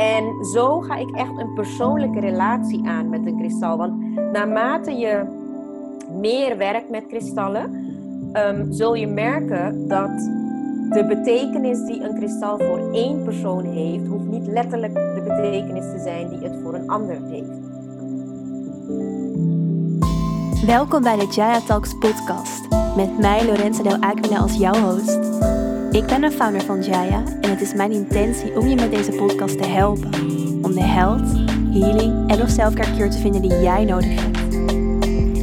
En zo ga ik echt een persoonlijke relatie aan met een kristal. Want naarmate je meer werkt met kristallen, um, zul je merken dat de betekenis die een kristal voor één persoon heeft, hoeft niet letterlijk de betekenis te zijn die het voor een ander heeft. Welkom bij de Jaya Talks podcast. Met mij Lorenza Del Aquila als jouw host. Ik ben een founder van Jaya en het is mijn intentie om je met deze podcast te helpen. Om de health, healing en of selfcare te vinden die jij nodig hebt.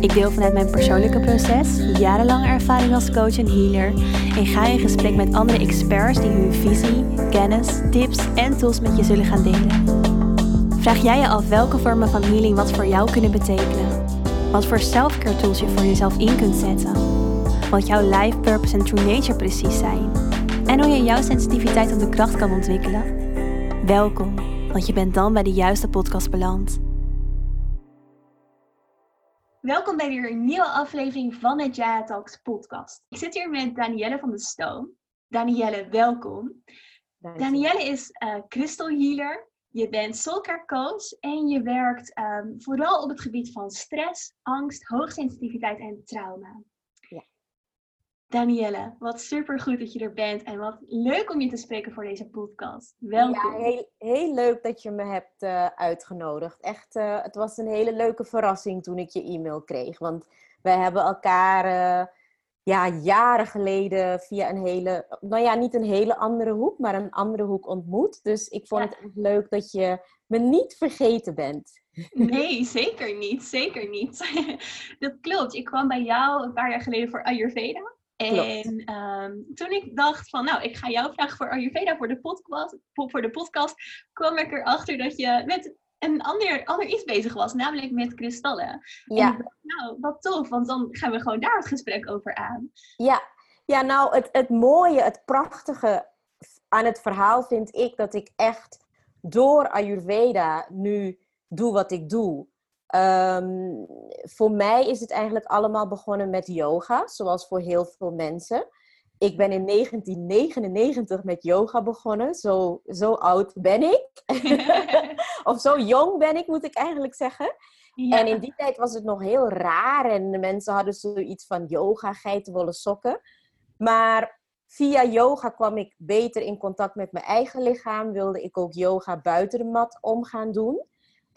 Ik deel vanuit mijn persoonlijke proces, jarenlange ervaring als coach en healer en ga in gesprek met andere experts die hun visie, kennis, tips en tools met je zullen gaan delen. Vraag jij je af welke vormen van healing wat voor jou kunnen betekenen? Wat voor selfcare tools je voor jezelf in kunt zetten? Wat jouw life purpose en true nature precies zijn? En hoe je jouw sensitiviteit op de kracht kan ontwikkelen? Welkom, want je bent dan bij de juiste podcast beland. Welkom bij weer een nieuwe aflevering van het Jaya Talks podcast. Ik zit hier met Danielle van de Stoom. Danielle, welkom. Danielle is uh, crystal healer. Je bent soulcare coach en je werkt um, vooral op het gebied van stress, angst, hoogsensitiviteit en trauma. Danielle, wat super goed dat je er bent en wat leuk om je te spreken voor deze podcast. Welkom. Ja, heel, heel leuk dat je me hebt uh, uitgenodigd. Echt, uh, het was een hele leuke verrassing toen ik je e-mail kreeg. Want wij hebben elkaar uh, ja, jaren geleden via een hele, nou ja, niet een hele andere hoek, maar een andere hoek ontmoet. Dus ik vond het echt leuk dat je me niet vergeten bent. Nee, zeker niet. Zeker niet. dat klopt. Ik kwam bij jou een paar jaar geleden voor Ayurveda. En um, toen ik dacht van, nou, ik ga jou vragen voor Ayurveda voor de podcast, voor de podcast kwam ik erachter dat je met een ander, ander iets bezig was, namelijk met kristallen. Ja. En dacht, nou, wat tof, want dan gaan we gewoon daar het gesprek over aan. Ja, ja nou, het, het mooie, het prachtige aan het verhaal vind ik dat ik echt door Ayurveda nu doe wat ik doe. Um, voor mij is het eigenlijk allemaal begonnen met yoga, zoals voor heel veel mensen. Ik ben in 1999 met yoga begonnen. Zo, zo oud ben ik. of zo jong ben ik, moet ik eigenlijk zeggen. En in die tijd was het nog heel raar. En de mensen hadden zoiets van yoga, geitenwolle sokken. Maar via yoga kwam ik beter in contact met mijn eigen lichaam. Wilde ik ook yoga buiten de mat om gaan doen.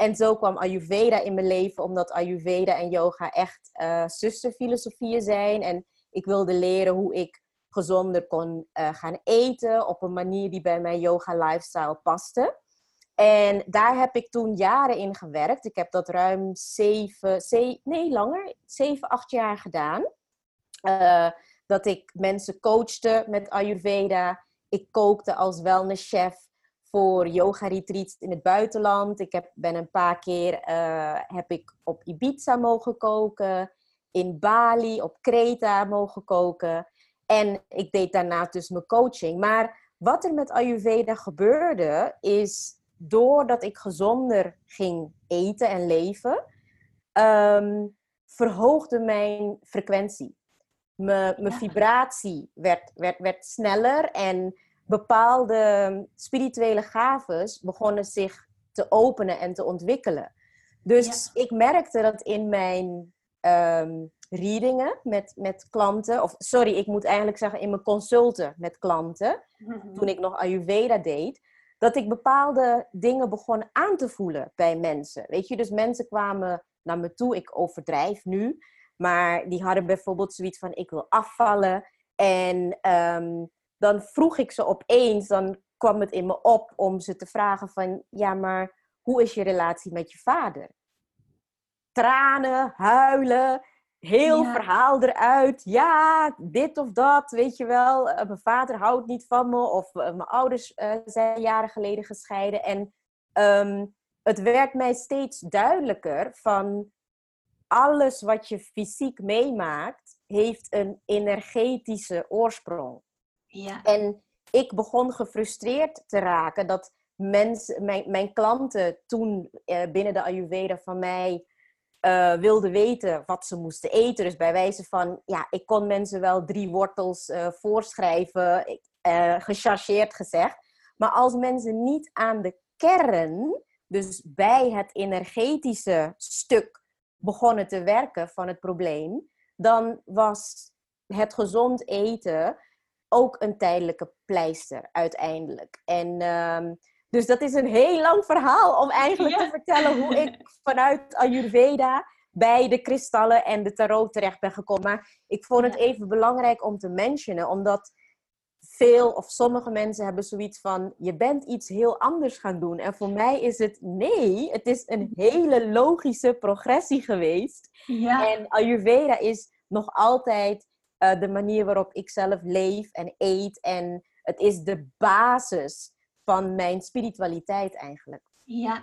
En zo kwam Ayurveda in mijn leven, omdat Ayurveda en yoga echt uh, zusterfilosofieën zijn. En ik wilde leren hoe ik gezonder kon uh, gaan eten op een manier die bij mijn yoga lifestyle paste. En daar heb ik toen jaren in gewerkt. Ik heb dat ruim zeven, zeven nee langer, zeven, acht jaar gedaan. Uh, dat ik mensen coachte met Ayurveda. Ik kookte als wellnesschef voor yoga retreats in het buitenland. Ik heb, ben een paar keer uh, heb ik op Ibiza mogen koken, in Bali, op Kreta mogen koken. En ik deed daarna dus mijn coaching. Maar wat er met Ayurveda gebeurde, is doordat ik gezonder ging eten en leven, um, verhoogde mijn frequentie. Mijn, vibratie werd, werd, werd sneller en bepaalde spirituele gaves begonnen zich te openen en te ontwikkelen. Dus ik merkte dat in mijn um, readingen met, met klanten, of sorry, ik moet eigenlijk zeggen in mijn consulten met klanten, mhm. toen ik nog Ayurveda deed, dat ik bepaalde dingen begon aan te voelen bij mensen. Weet je, dus mensen kwamen naar me toe, ik overdrijf nu, maar die hadden bijvoorbeeld zoiets van: ik wil afvallen. En um, dan vroeg ik ze opeens, dan kwam het in me op om ze te vragen van, ja, maar hoe is je relatie met je vader? Tranen, huilen, heel verhaal eruit. Ja, dit of dat, weet je wel. Uh, mijn vader houdt niet van me of uh, mijn ouders uh, zijn jaren geleden gescheiden. En um, het werd mij steeds duidelijker van alles wat je fysiek meemaakt, heeft een energetische oorsprong. Ja. En ik begon gefrustreerd te raken dat mensen, mijn, mijn klanten toen eh, binnen de Ayurveda van mij uh, wilden weten wat ze moesten eten. Dus bij wijze van, ja, ik kon mensen wel drie wortels uh, voorschrijven, uh, gechargeerd gezegd. Maar als mensen niet aan de kern, dus bij het energetische stuk, begonnen te werken van het probleem, dan was het gezond eten ook een tijdelijke pleister uiteindelijk. En ehm, dus dat is een heel lang verhaal om eigenlijk te vertellen hoe ik vanuit Ayurveda bij de kristallen en de tarot terecht ben gekomen. Maar ik vond het even belangrijk om te mentionen, omdat veel of sommige mensen hebben zoiets van: je bent iets heel anders gaan doen. En voor mij is het nee, het is een hele logische progressie geweest. Ja. En Ayurveda is nog altijd uh, de manier waarop ik zelf leef en eet. En het is de basis van mijn spiritualiteit eigenlijk. Ja,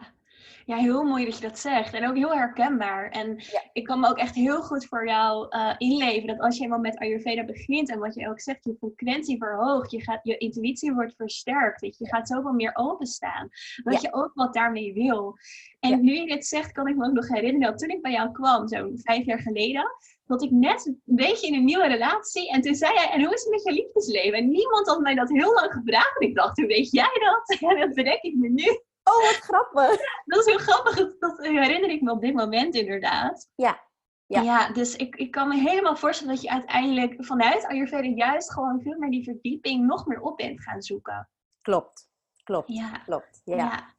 ja, heel mooi dat je dat zegt. En ook heel herkenbaar. En ik kan me ook echt heel goed voor jou uh, inleven dat als je eenmaal met Ayurveda begint en wat je ook zegt, je frequentie verhoogt, je, gaat, je intuïtie wordt versterkt, weet je, je gaat zoveel meer openstaan. Dat je ook wat daarmee wil. En nu je dit zegt, kan ik me ook nog herinneren dat toen ik bij jou kwam, zo'n vijf jaar geleden, dat ik net een beetje in een nieuwe relatie. En toen zei hij, en hoe is het met je liefdesleven? En niemand had mij dat heel lang gevraagd. En ik dacht, hoe weet jij dat? En dat bedenk ik me nu. Oh, wat grappig. Dat is heel grappig. Dat herinner ik me op dit moment inderdaad. Ja. Ja. ja, dus ik, ik kan me helemaal voorstellen dat je uiteindelijk vanuit Ayurveda juist gewoon veel meer die verdieping nog meer op bent gaan zoeken. Klopt, klopt, ja. klopt. Ja. ja.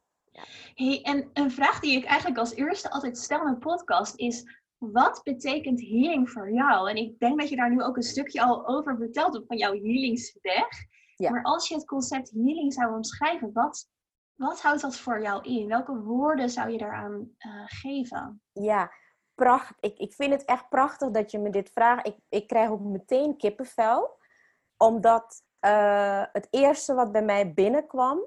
Hey, en een vraag die ik eigenlijk als eerste altijd stel in een podcast is: wat betekent healing voor jou? En ik denk dat je daar nu ook een stukje al over verteld hebt van jouw healingsweg. Ja. Maar als je het concept healing zou omschrijven, wat, wat houdt dat voor jou in? Welke woorden zou je daaraan uh, geven? Ja, pracht. Ik, ik vind het echt prachtig dat je me dit vraagt. Ik, ik krijg ook meteen kippenvel. Omdat uh, het eerste wat bij mij binnenkwam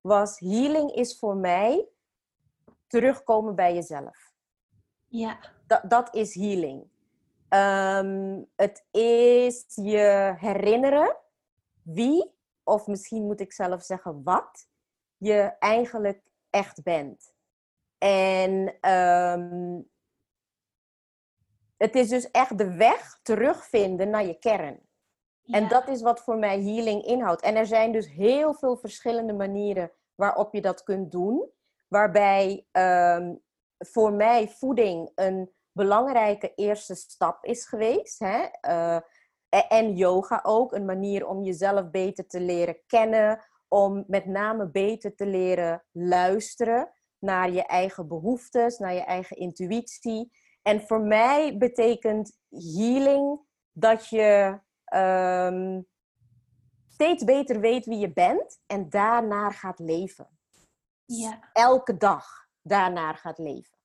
was healing is voor mij terugkomen bij jezelf. Ja. Dat, dat is healing. Um, het is je herinneren wie, of misschien moet ik zelf zeggen wat, je eigenlijk echt bent. En um, het is dus echt de weg terugvinden naar je kern. En dat is wat voor mij healing inhoudt. En er zijn dus heel veel verschillende manieren waarop je dat kunt doen. Waarbij um, voor mij voeding een belangrijke eerste stap is geweest. Hè? Uh, en yoga ook, een manier om jezelf beter te leren kennen, om met name beter te leren luisteren naar je eigen behoeftes, naar je eigen intuïtie. En voor mij betekent healing dat je um, steeds beter weet wie je bent en daarnaar gaat leven. Ja. Elke dag daarnaar gaat leven.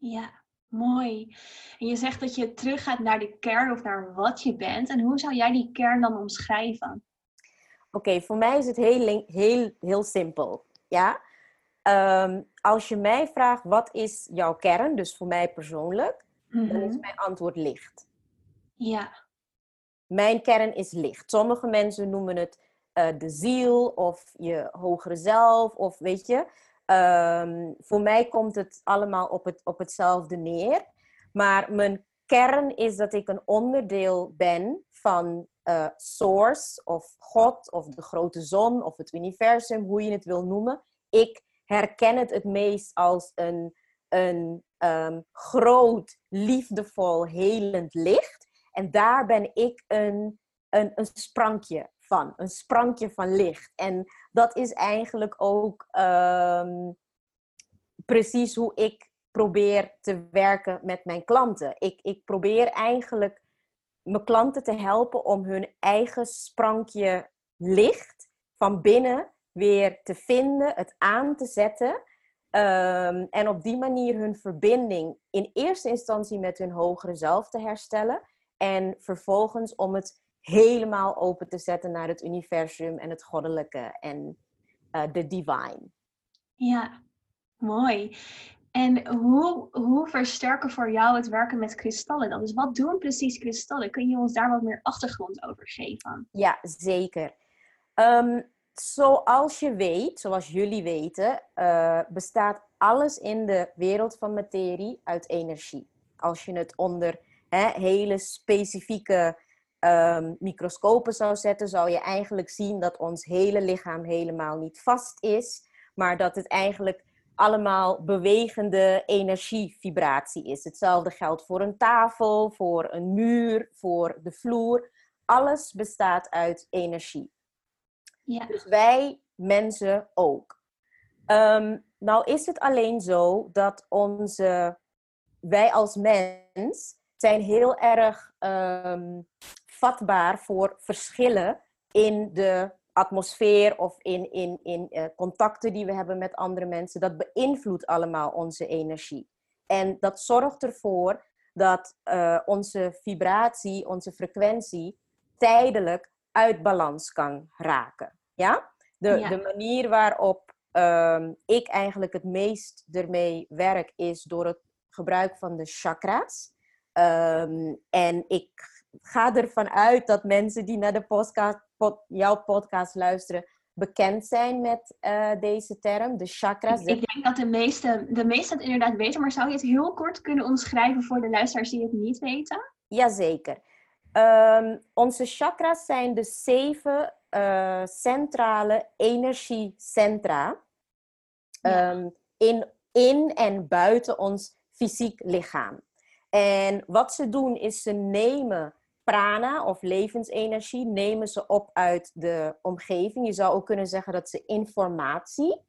Ja, mooi. En je zegt dat je teruggaat naar de kern of naar wat je bent. En hoe zou jij die kern dan omschrijven? Oké, voor mij is het heel, heel, heel simpel. Ja? Um, als je mij vraagt wat is jouw kern, dus voor mij persoonlijk, dan is mhm. mijn antwoord licht. Ja. Mijn kern is licht. Sommige mensen noemen het uh, de ziel of je hogere zelf of weet je. Um, voor mij komt het allemaal op, het, op hetzelfde neer. Maar mijn kern is dat ik een onderdeel ben van uh, Source of God of de grote zon of het universum, hoe je het wil noemen. Ik herken het het meest als een, een um, groot, liefdevol, helend licht. En daar ben ik een, een, een sprankje van, een sprankje van licht. En dat is eigenlijk ook um, precies hoe ik probeer te werken met mijn klanten. Ik, ik probeer eigenlijk mijn klanten te helpen om hun eigen sprankje licht van binnen weer te vinden, het aan te zetten. Um, en op die manier hun verbinding in eerste instantie met hun hogere zelf te herstellen. En vervolgens om het helemaal open te zetten naar het universum en het goddelijke en uh, de divine. Ja, mooi. En hoe, hoe versterken voor jou het werken met kristallen dan? Dus wat doen precies kristallen? Kun je ons daar wat meer achtergrond over geven? Ja, zeker. Um, zoals je weet, zoals jullie weten, uh, bestaat alles in de wereld van materie uit energie. Als je het onder hè, hele specifieke um, microscopen zou zetten, zou je eigenlijk zien dat ons hele lichaam helemaal niet vast is, maar dat het eigenlijk allemaal bewegende energievibratie is. Hetzelfde geldt voor een tafel, voor een muur, voor de vloer. Alles bestaat uit energie. Ja. Dus wij mensen ook. Ehm, nou is het alleen zo dat onze, wij als mens zijn heel erg um, vatbaar voor verschillen in de atmosfeer of in, in, in uh, contacten die we hebben met andere mensen. Dat beïnvloedt allemaal onze energie. En dat zorgt ervoor dat uh, onze vibratie, onze frequentie tijdelijk uit balans kan raken. Ja? De, de manier waarop um, ik eigenlijk het meest ermee werk is door het gebruik van de chakra's. Um, en ik ga ervan uit dat mensen die naar de podcast, pod, jouw podcast luisteren, bekend zijn met uh, deze term, de chakras. Ik, ik denk dat de meeste, de meeste het inderdaad weten, maar zou je het heel kort kunnen omschrijven voor de luisteraars die het niet weten? Jazeker. Um, onze chakras zijn de zeven uh, centrale energiecentra ja. um, in, in en buiten ons fysiek lichaam. En wat ze doen is ze nemen prana of levensenergie, nemen ze op uit de omgeving. Je zou ook kunnen zeggen dat ze informatie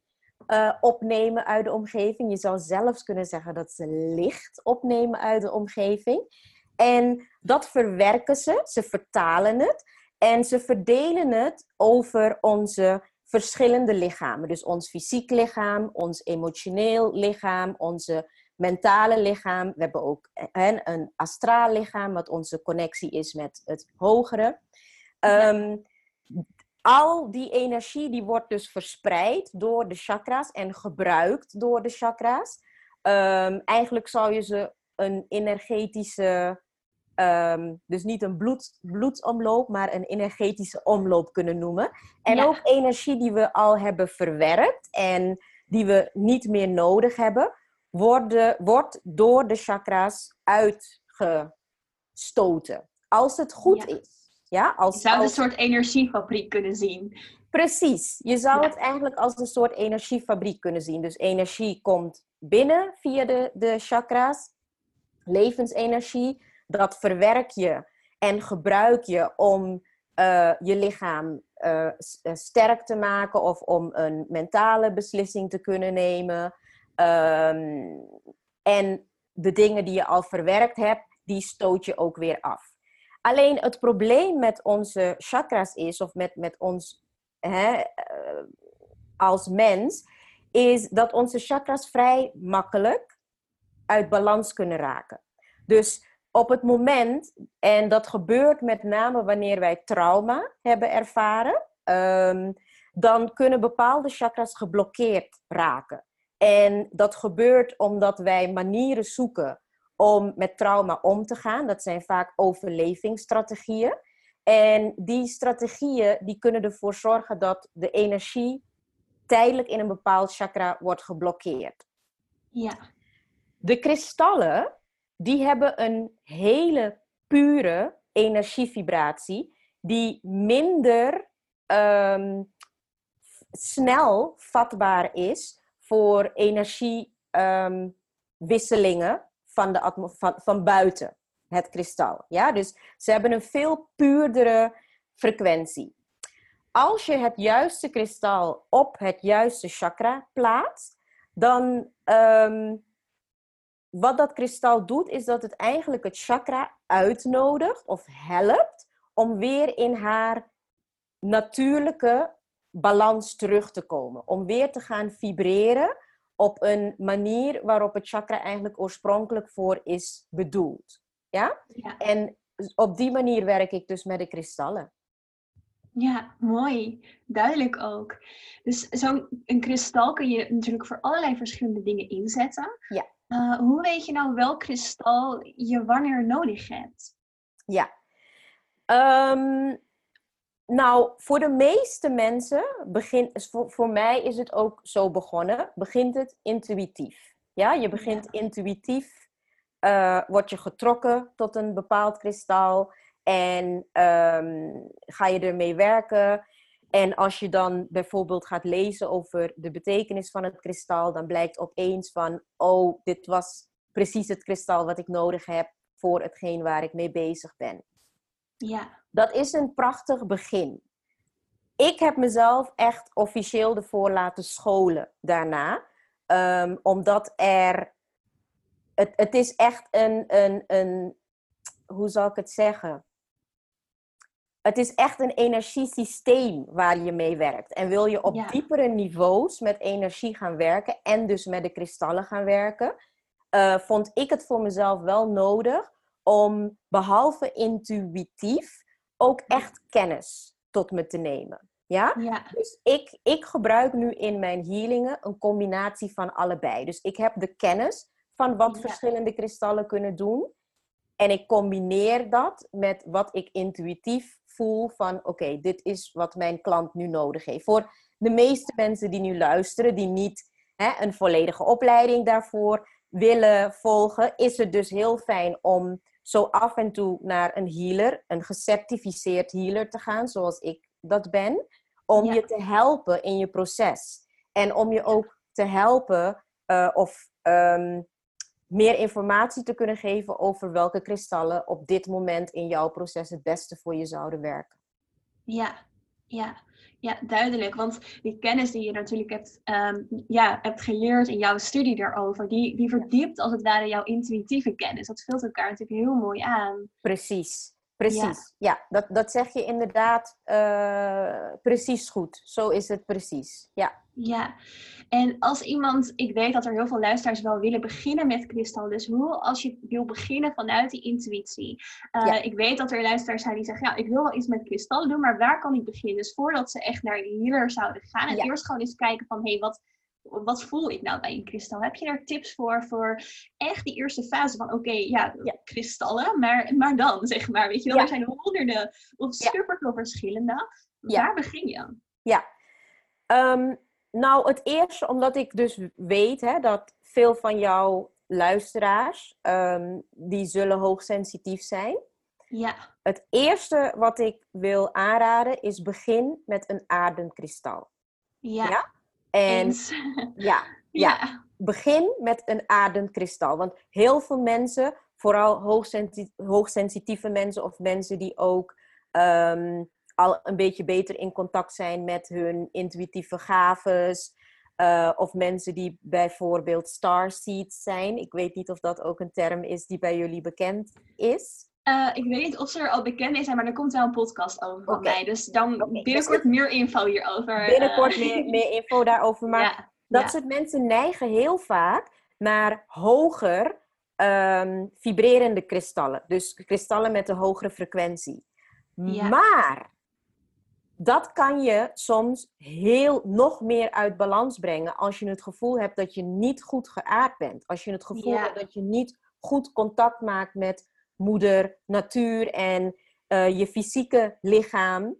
uh, opnemen uit de omgeving. Je zou zelfs kunnen zeggen dat ze licht opnemen uit de omgeving. En dat verwerken ze, ze vertalen het en ze verdelen het over onze verschillende lichamen. Dus ons fysiek lichaam, ons emotioneel lichaam, onze mentale lichaam. We hebben ook een astraal lichaam, wat onze connectie is met het hogere. Ehm, al die energie die wordt dus verspreid door de chakras en gebruikt door de chakras. Um, eigenlijk zou je ze een energetische, um, dus niet een bloed, bloedsomloop, maar een energetische omloop kunnen noemen. En ook energie die we al hebben verwerkt en die we niet meer nodig hebben, worden, wordt door de chakras uitgestoten. Als het goed is. Ja, als, je zou een soort energiefabriek kunnen zien. Precies. Je zou het eigenlijk als een soort energiefabriek kunnen zien. Dus energie komt binnen via de, de chakras. Levensenergie. Dat verwerk je en gebruik je om uh, je lichaam uh, sterk te maken of om een mentale beslissing te kunnen nemen. Um, en de dingen die je al verwerkt hebt, die stoot je ook weer af. Alleen het probleem met onze chakras is, of met, met ons hè, uh, als mens, is dat onze chakras vrij makkelijk uit balans kunnen raken. Dus op het moment, en dat gebeurt met name wanneer wij trauma hebben ervaren, um, dan kunnen bepaalde chakras geblokkeerd raken. En dat gebeurt omdat wij manieren zoeken om met trauma om te gaan. Dat zijn vaak overlevingsstrategieën. En die strategieën die kunnen ervoor zorgen dat de energie tijdelijk in een bepaald chakra wordt geblokkeerd. Ja. De kristallen, die hebben een hele pure energievibratie die minder um, snel vatbaar is voor energiewisselingen um, van, van, van buiten het kristal. Ja? Dus ze hebben een veel puurdere frequentie. Als je het juiste kristal op het juiste chakra plaatst, dan um, wat dat kristal doet, is dat het eigenlijk het chakra uitnodigt of helpt om weer in haar natuurlijke balans terug te komen. Om weer te gaan vibreren op een manier waarop het chakra eigenlijk oorspronkelijk voor is bedoeld. Ja? ja? En op die manier werk ik dus met de kristallen. Ja, mooi. Duidelijk ook. Dus zo'n kristal kun je natuurlijk voor allerlei verschillende dingen inzetten. Ja. Uh, hoe weet je nou welk kristal je wanneer nodig hebt? Ja. Um, nou, voor de meeste mensen, begint, voor, voor mij is het ook zo begonnen, begint het intuïtief. Ja, je begint intuïtief, uh, word je getrokken tot een bepaald kristal En ehm, ga je ermee werken. En als je dan bijvoorbeeld gaat lezen over de betekenis van het kristal, dan blijkt opeens van, oh, dit was precies het kristal wat ik nodig heb voor hetgeen waar ik mee bezig ben. Ja. Dat is een prachtig begin. Ik heb mezelf echt officieel ervoor laten scholen daarna. Um, omdat er. Het, het is echt een, een, een. Hoe zal ik het zeggen? Het is echt een energiesysteem waar je mee werkt. En wil je op diepere niveaus met energie gaan werken en dus met de kristallen gaan werken, uh, vond ik het voor mezelf wel nodig om behalve intuïtief ook echt kennis tot me te nemen. Ja? ja? Dus ik, ik gebruik nu in mijn healingen een combinatie van allebei. Dus ik heb de kennis van wat verschillende kristallen kunnen doen. En ik combineer dat met wat ik intuïtief voel van oké, dit is wat mijn klant nu nodig heeft. Voor de meeste mensen die nu luisteren, die niet hè, een volledige opleiding daarvoor willen volgen, is het dus heel fijn om zo af en toe naar een healer, een gecertificeerd healer te gaan, zoals ik dat ben, om je te helpen in je proces. En om je ook te helpen uh, of um, meer informatie te kunnen geven over welke kristallen op dit moment in jouw proces het beste voor je zouden werken. Ja, ja. Ja, duidelijk. Want die kennis die je natuurlijk hebt, um, ja, hebt geleerd in jouw studie daarover, die, die verdiept als het ware jouw intuïtieve kennis. Dat vult elkaar natuurlijk heel mooi aan. Precies, precies. Ja, dat, dat zeg je inderdaad uh, precies goed. Zo is het precies. Ja. Ja, en als iemand, ik weet dat er heel veel luisteraars wel willen beginnen met kristal. Dus hoe als je wil beginnen vanuit die intuïtie. Uh, Ik weet dat er luisteraars zijn die zeggen, ja, ik wil wel iets met kristallen doen, maar waar kan ik beginnen? Dus voordat ze echt naar de healer zouden gaan en eerst gewoon eens kijken van, hé, hey, wat, wat voel ik nou bij een kristal? Heb je daar tips voor, voor echt die eerste fase van, oké, ja, ja, kristallen, maar, maar dan, zeg maar, weet je wel, er zijn honderden of super veel verschillende. Waar begin je? Ja, um, nou, het eerste, omdat ik dus weet hè, dat veel van jouw luisteraars, um, die zullen hoogsensitief zijn. Ja. Het eerste wat ik wil aanraden is begin met een aardenkristal. Ja. ja? En ja, ja, begin met een aardenkristal. Want heel veel mensen, vooral hoogsensitieve mensen of mensen die ook um, al een beetje beter in contact zijn met hun intuïtieve gaves. Uh, of mensen die bijvoorbeeld starseeds zijn. Ik weet niet of dat ook een term is die bij jullie bekend is. Uh, ik weet niet of ze er al bekend mee zijn, maar er komt wel een podcast over van mij. Dus dan binnenkort meer info hierover. Binnenkort uh, meer, meer info daarover. Maar dat soort mensen neigen heel vaak naar hoger um, vibrerende kristallen. Dus kristallen met een hogere frequentie. Maar dat kan je soms heel nog meer uit balans brengen als je het gevoel hebt dat je niet goed geaard bent. Als je het gevoel hebt dat je niet goed contact maakt met moeder, natuur en uh, je fysieke lichaam.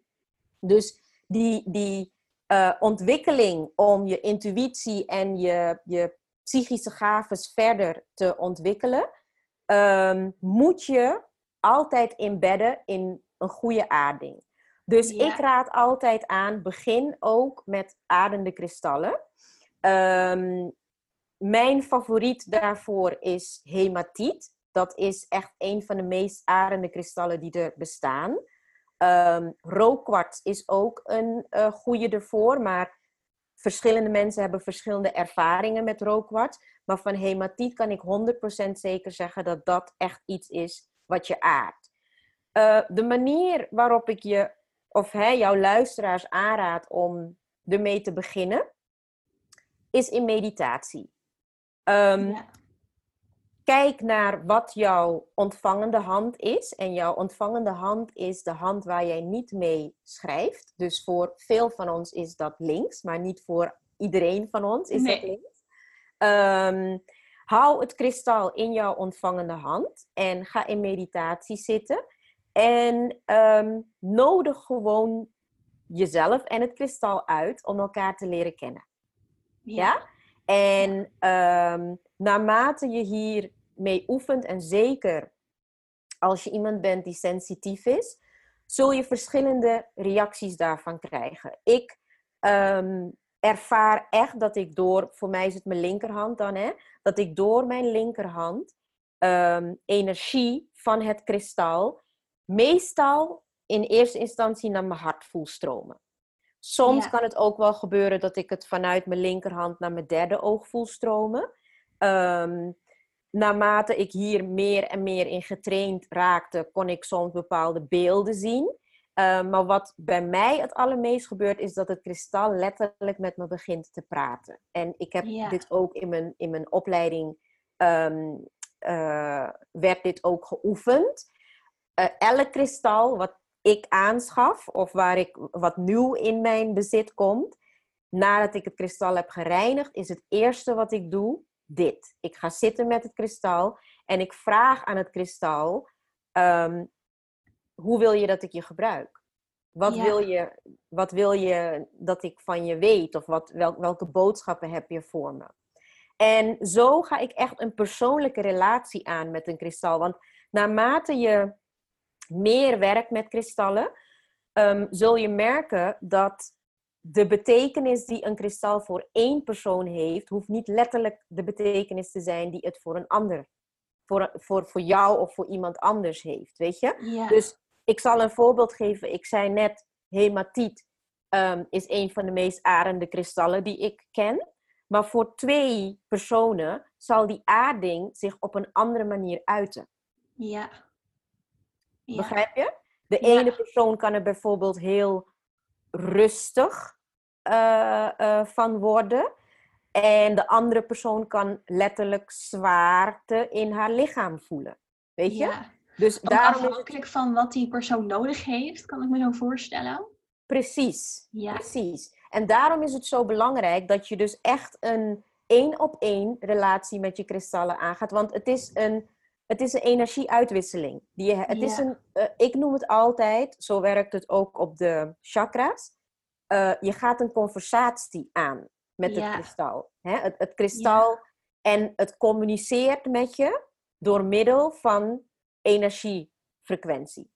Dus die, die uh, ontwikkeling om je intuïtie en je, je psychische gaves verder te ontwikkelen, um, moet je altijd inbedden in een goede aarding. Dus ik raad altijd aan, begin ook met adende kristallen. Um, mijn favoriet daarvoor is hematiet. Dat is echt een van de meest adende kristallen die er bestaan. Um, rookkwarts is ook een uh, goede ervoor, maar verschillende mensen hebben verschillende ervaringen met rookkwarts. Maar van hematiet kan ik 100% zeker zeggen dat dat echt iets is wat je aardt. Uh, de manier waarop ik je of hij jouw luisteraars aanraadt om ermee te beginnen, is in meditatie. Um, Kijk naar wat jouw ontvangende hand is. En jouw ontvangende hand is de hand waar jij niet mee schrijft. Dus voor veel van ons is dat links, maar niet voor iedereen van ons is dat links. Um, hou het kristal in jouw ontvangende hand en ga in meditatie zitten. En um, nodig gewoon jezelf en het kristal uit om elkaar te leren kennen. Ja? En um, naarmate je hiermee oefent, en zeker als je iemand bent die sensitief is, zul je verschillende reacties daarvan krijgen. Ik ehm, ervaar echt dat ik door, voor mij is het mijn linkerhand dan, hè, dat ik door mijn linkerhand ehm, energie van het kristal meestal in eerste instantie naar mijn hart voel stromen. Soms kan het ook wel gebeuren dat ik het vanuit mijn linkerhand naar mijn derde oog voel stromen. Um, naarmate ik hier meer en meer in getraind raakte, kon ik soms bepaalde beelden zien. Ehm, maar wat bij mij het allermeest gebeurt, is dat het kristal letterlijk met me begint te praten. En ik heb dit ook in mijn, in mijn opleiding, um, werd dit ook geoefend. Uh, elk kristal wat ik aanschaf, of waar ik wat nieuw in mijn bezit komt, nadat ik het kristal heb gereinigd, is het eerste wat ik doe dit. Ik ga zitten met het kristal en ik vraag aan het kristal: ehm, hoe wil je dat ik je gebruik? Wat, wil je, wat wil je dat ik van je weet? Of wat, welke boodschappen heb je voor me? En zo ga ik echt een persoonlijke relatie aan met een kristal. Want naarmate je meer werkt met kristallen, um, zul je merken dat de betekenis die een kristal voor één persoon heeft, hoeft niet letterlijk de betekenis te zijn die het voor een ander, voor, voor, voor jou of voor iemand anders heeft. Weet je? Dus ik zal een voorbeeld geven. Ik zei net, hematiet um, is een van de meest aardende kristallen die ik ken. Maar voor twee personen zal die aarding zich op een andere manier uiten. Ja. Ja. Begrijp je? De ene persoon kan er bijvoorbeeld heel rustig uh, uh, van worden. En de andere persoon kan letterlijk zwaarte in haar lichaam voelen. Weet je? Ja. Dus daarom afhankelijk het... van wat die persoon nodig heeft, kan ik me zo voorstellen. Precies, ja. precies. En daarom is het zo belangrijk dat je dus echt een één op één relatie met je kristallen aangaat. Want het is een, het is een energieuitwisseling. Die het is een, uh, ik noem het altijd, zo werkt het ook op de chakra's. Uh, je gaat een conversatie aan met het kristal. Hè? Het, het kristal en het communiceert met je door middel van energiefrequentie.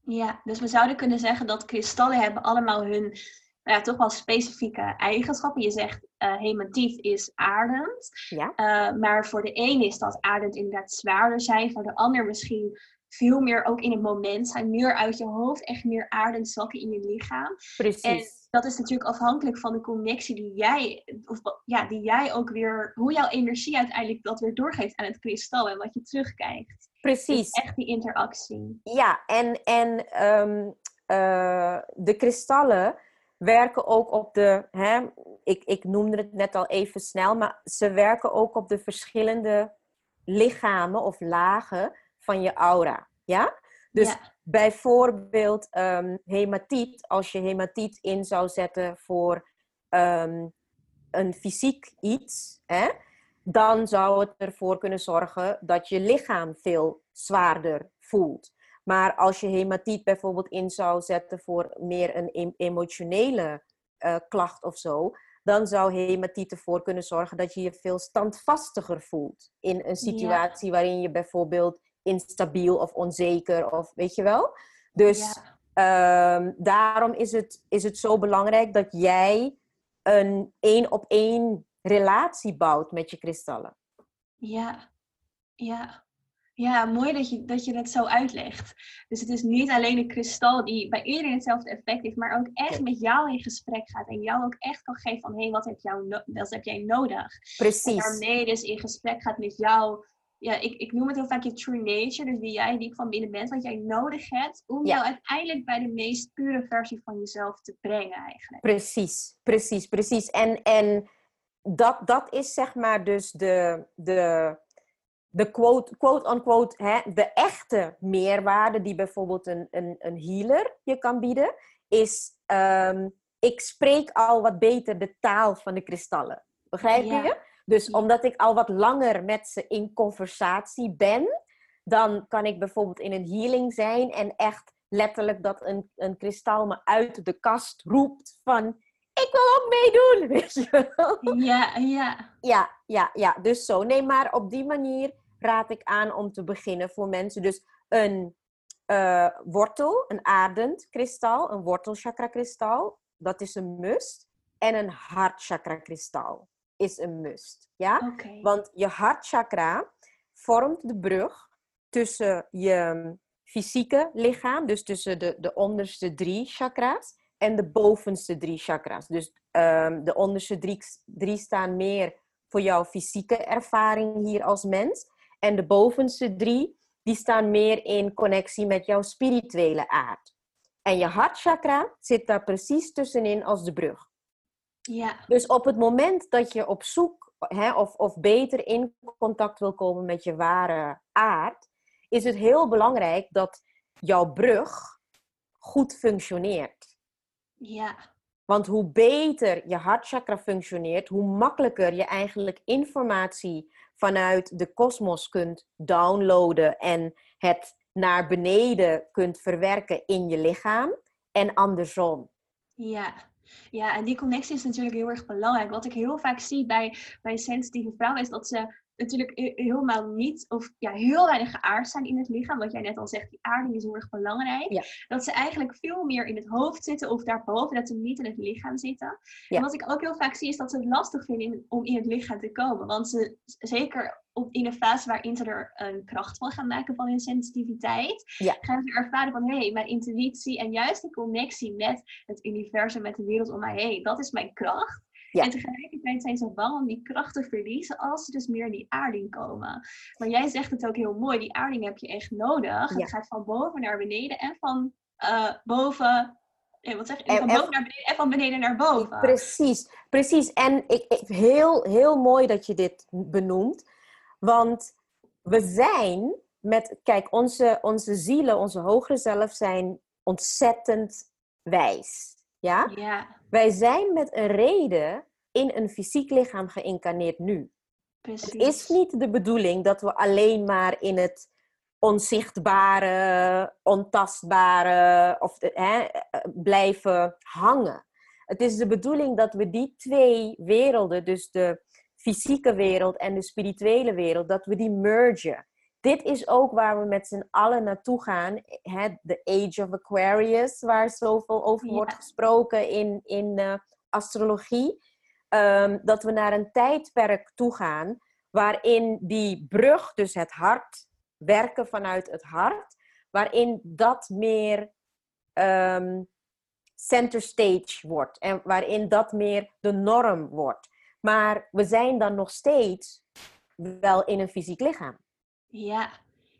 Ja, dus we zouden kunnen zeggen dat kristallen hebben allemaal hun ja, toch wel specifieke eigenschappen. Je zegt uh, hematief is aardend. Ja. Uh, maar voor de een is dat aardend inderdaad zwaarder zijn. Voor de ander misschien veel meer ook in het moment zijn. Meer uit je hoofd, echt meer aardend zakken in je lichaam. Precies. En dat is natuurlijk afhankelijk van de connectie die jij, of, ja, die jij ook weer, hoe jouw energie uiteindelijk dat weer doorgeeft aan het kristal en wat je terugkijkt. Precies. Dus echt die interactie. Ja, en, en um, uh, de kristallen werken ook op de, hè, ik, ik noemde het net al even snel, maar ze werken ook op de verschillende lichamen of lagen van je aura. Ja? Dus bijvoorbeeld um, hematiet, als je hematiet in zou zetten voor um, een fysiek iets, hè, dan zou het ervoor kunnen zorgen dat je lichaam veel zwaarder voelt. Maar als je hematiet bijvoorbeeld in zou zetten voor meer een emotionele uh, klacht of zo, dan zou hematiet ervoor kunnen zorgen dat je je veel standvastiger voelt in een situatie waarin je bijvoorbeeld instabiel of onzeker of weet je wel. Dus ehm, daarom is het, is het zo belangrijk dat jij een één op één relatie bouwt met je kristallen. Ja, ja. Ja, mooi dat je, dat je dat zo uitlegt. Dus het is niet alleen een kristal die bij iedereen hetzelfde effect heeft, maar ook echt met jou in gesprek gaat. En jou ook echt kan geven van, hé, hey, wat, heb jou wat heb jij nodig? Precies. En daarmee dus in gesprek gaat met jou ja, ik, ik noem het heel vaak je true nature, dus wie jij diep van binnen bent, wat jij nodig hebt om jou uiteindelijk bij de meest pure versie van jezelf te brengen eigenlijk. Precies, precies, precies. En, en dat, dat is zeg maar dus de, de, de quote, quote unquote, hè, de echte meerwaarde die bijvoorbeeld een, een, een healer je kan bieden, is um, ik spreek al wat beter de taal van de kristallen. Begrijp je? Dus omdat ik al wat langer met ze in conversatie ben, dan kan ik bijvoorbeeld in een healing zijn en echt letterlijk dat een, een kristal me uit de kast roept van ik wil ook meedoen, weet je Ja, ja. Ja, ja, ja. Dus zo. Nee, maar op die manier raad ik aan om te beginnen voor mensen. Dus een uh, wortel, een aardend kristal, een wortelchakra kristal. Dat is een must. En een hartchakra kristal is een must. Ja? Want je hartchakra vormt de brug tussen je fysieke lichaam, dus tussen de, de onderste drie chakra's en de bovenste drie chakra's. Dus um, de onderste drie, drie staan meer voor jouw fysieke ervaring hier als mens. En de bovenste drie, die staan meer in connectie met jouw spirituele aard. En je hartchakra zit daar precies tussenin als de brug. Ja. Dus op het moment dat je op zoek hè, of, of beter in contact wil komen met je ware aard, is het heel belangrijk dat jouw brug goed functioneert. Ja. Want hoe beter je hartchakra functioneert, hoe makkelijker je eigenlijk informatie vanuit de kosmos kunt downloaden en het naar beneden kunt verwerken in je lichaam en andersom. Ja, ja, en die connectie is natuurlijk heel erg belangrijk. Wat ik heel vaak zie bij, bij sensitieve vrouwen is dat ze natuurlijk helemaal niet, of ja, heel weinig geaard zijn in het lichaam. Wat jij net al zegt, die aarding is heel erg belangrijk. Dat ze eigenlijk veel meer in het hoofd zitten of daarboven, dat ze niet in het lichaam zitten. En wat ik ook heel vaak zie, is dat ze het lastig vinden om in het lichaam te komen. Want ze, zeker op, in een fase waarin ze er een kracht van gaan maken van hun sensitiviteit, gaan ze ervaren van hé, hey, mijn intuïtie en juist de connectie met het universum, met de wereld om mij heen, dat is mijn kracht. Ja. En tegelijkertijd zijn ze bang om die kracht te verliezen als ze dus meer in die aarding komen. Maar jij zegt het ook heel mooi, die aarding heb je echt nodig. Het gaat van boven naar beneden en van uh, boven eh, wat zeg je? Van boven naar beneden en van beneden naar boven. Precies, precies. En ik, ik, heel, heel mooi dat je dit benoemt. Want we zijn met, kijk, onze, onze zielen, onze hogere zelf zijn ontzettend wijs. Ja? ja? Wij zijn met een reden in een fysiek lichaam geïncarneerd nu. Precies. Het is niet de bedoeling dat we alleen maar in het onzichtbare, ontastbare of, hè, blijven hangen. Het is de bedoeling dat we die twee werelden, dus de fysieke wereld en de spirituele wereld, dat we die mergen dit is ook waar we met z'n allen naartoe gaan. De Age of Aquarius, waar zoveel over wordt gesproken in, in uh, astrologie. Um, dat we naar een tijdperk toe gaan waarin die brug, dus het hart, werken vanuit het hart, waarin dat meer um, center stage wordt en waarin dat meer de norm wordt. Maar we zijn dan nog steeds wel in een fysiek lichaam. Ja.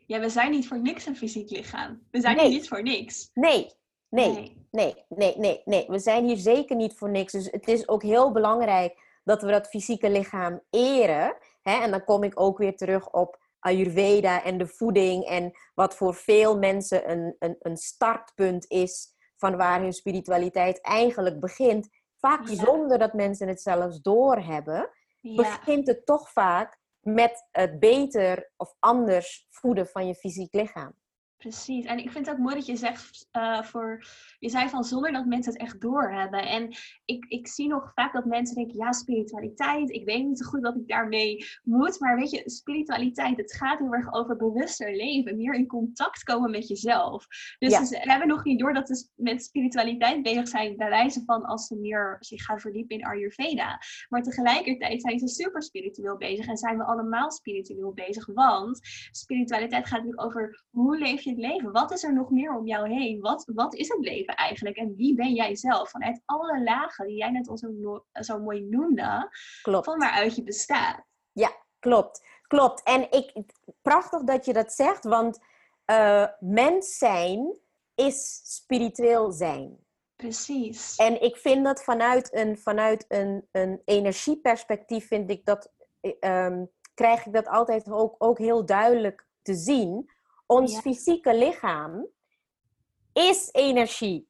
ja, we zijn niet voor niks een fysiek lichaam. We zijn hier niet voor niks. Nee. Nee. nee, nee, nee, nee, We zijn hier zeker niet voor niks. Dus het is ook heel belangrijk dat we dat fysieke lichaam eren. Hè? En dan kom ik ook weer terug op Ayurveda en de voeding. En wat voor veel mensen een, een, een startpunt is van waar hun spiritualiteit eigenlijk begint. Vaak zonder dat mensen het zelfs doorhebben, ja. begint het toch vaak met het beter of anders voeden van je fysiek lichaam. Precies. En ik vind het ook mooi dat je zegt uh, voor. Je zei van zonder dat mensen het echt doorhebben. En ik, ik zie nog vaak dat mensen denken: ja, spiritualiteit. Ik weet niet zo goed wat ik daarmee moet. Maar weet je, spiritualiteit, het gaat heel erg over bewuster leven. Meer in contact komen met jezelf. Dus ja. ze hebben nog niet door dat ze met spiritualiteit bezig zijn. Bij wijze van als ze meer zich gaan verdiepen in Ayurveda. Maar tegelijkertijd zijn ze super spiritueel bezig. En zijn we allemaal spiritueel bezig. Want spiritualiteit gaat natuurlijk over hoe leef je het leven? Wat is er nog meer om jou heen? Wat, wat is het leven eigenlijk? En wie ben jij zelf? Vanuit alle lagen die jij net al zo, zo mooi noemde, klopt. van waaruit je bestaat. Ja, klopt. Klopt. En ik, prachtig dat je dat zegt, want uh, mens zijn is spiritueel zijn. Precies. En ik vind dat vanuit een, vanuit een, een energieperspectief vind ik dat, um, krijg ik dat altijd ook, ook heel duidelijk te zien ons fysieke lichaam is energie.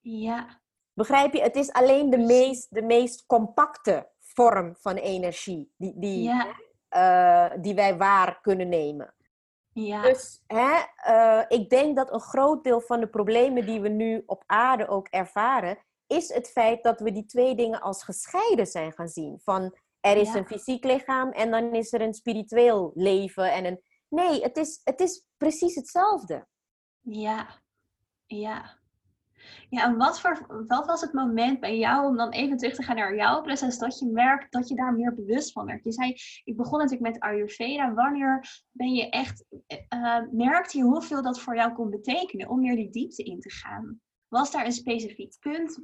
Ja. Begrijp je? Het is alleen de meest, de meest compacte vorm van energie die, die, uh, die wij waar kunnen nemen. Ja. Dus hè, uh, ik denk dat een groot deel van de problemen die we nu op aarde ook ervaren, is het feit dat we die twee dingen als gescheiden zijn gaan zien. Van er is een fysiek lichaam en dan is er een spiritueel leven en een Nee, het is, het is precies hetzelfde. Ja, ja. Ja, en wat, voor, wat was het moment bij jou om dan even terug te gaan naar jouw proces, dat je merkt dat je daar meer bewust van werd? Je zei, ik begon natuurlijk met Ayurveda. Wanneer ben je echt, uh, merkte je hoeveel dat voor jou kon betekenen om meer die diepte in te gaan? Was daar een specifiek punt?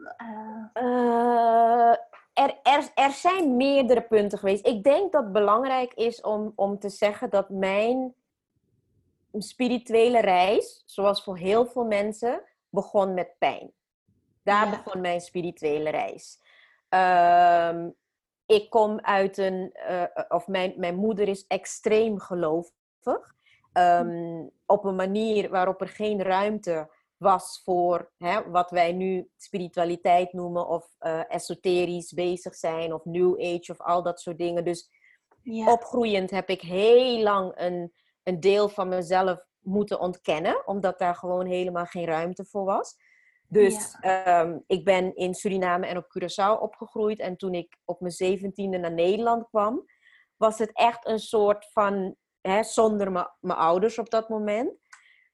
Uh... er, er, er zijn meerdere punten geweest. Ik denk dat het belangrijk is om, om te zeggen dat mijn spirituele reis, zoals voor heel veel mensen, begon met pijn. Daar begon mijn spirituele reis. Um, ik kom uit een, uh, of mijn, mijn moeder is extreem gelovig. Um, op een manier waarop er geen ruimte was voor hè, wat wij nu spiritualiteit noemen of uh, esoterisch bezig zijn of new age of al dat soort dingen. Dus ja. opgroeiend heb ik heel lang een, een deel van mezelf moeten ontkennen, omdat daar gewoon helemaal geen ruimte voor was. Dus ehm, ik ben in Suriname en op Curaçao opgegroeid. En toen ik op mijn zeventiende naar Nederland kwam, was het echt een soort van, hè, zonder mijn ouders op dat moment,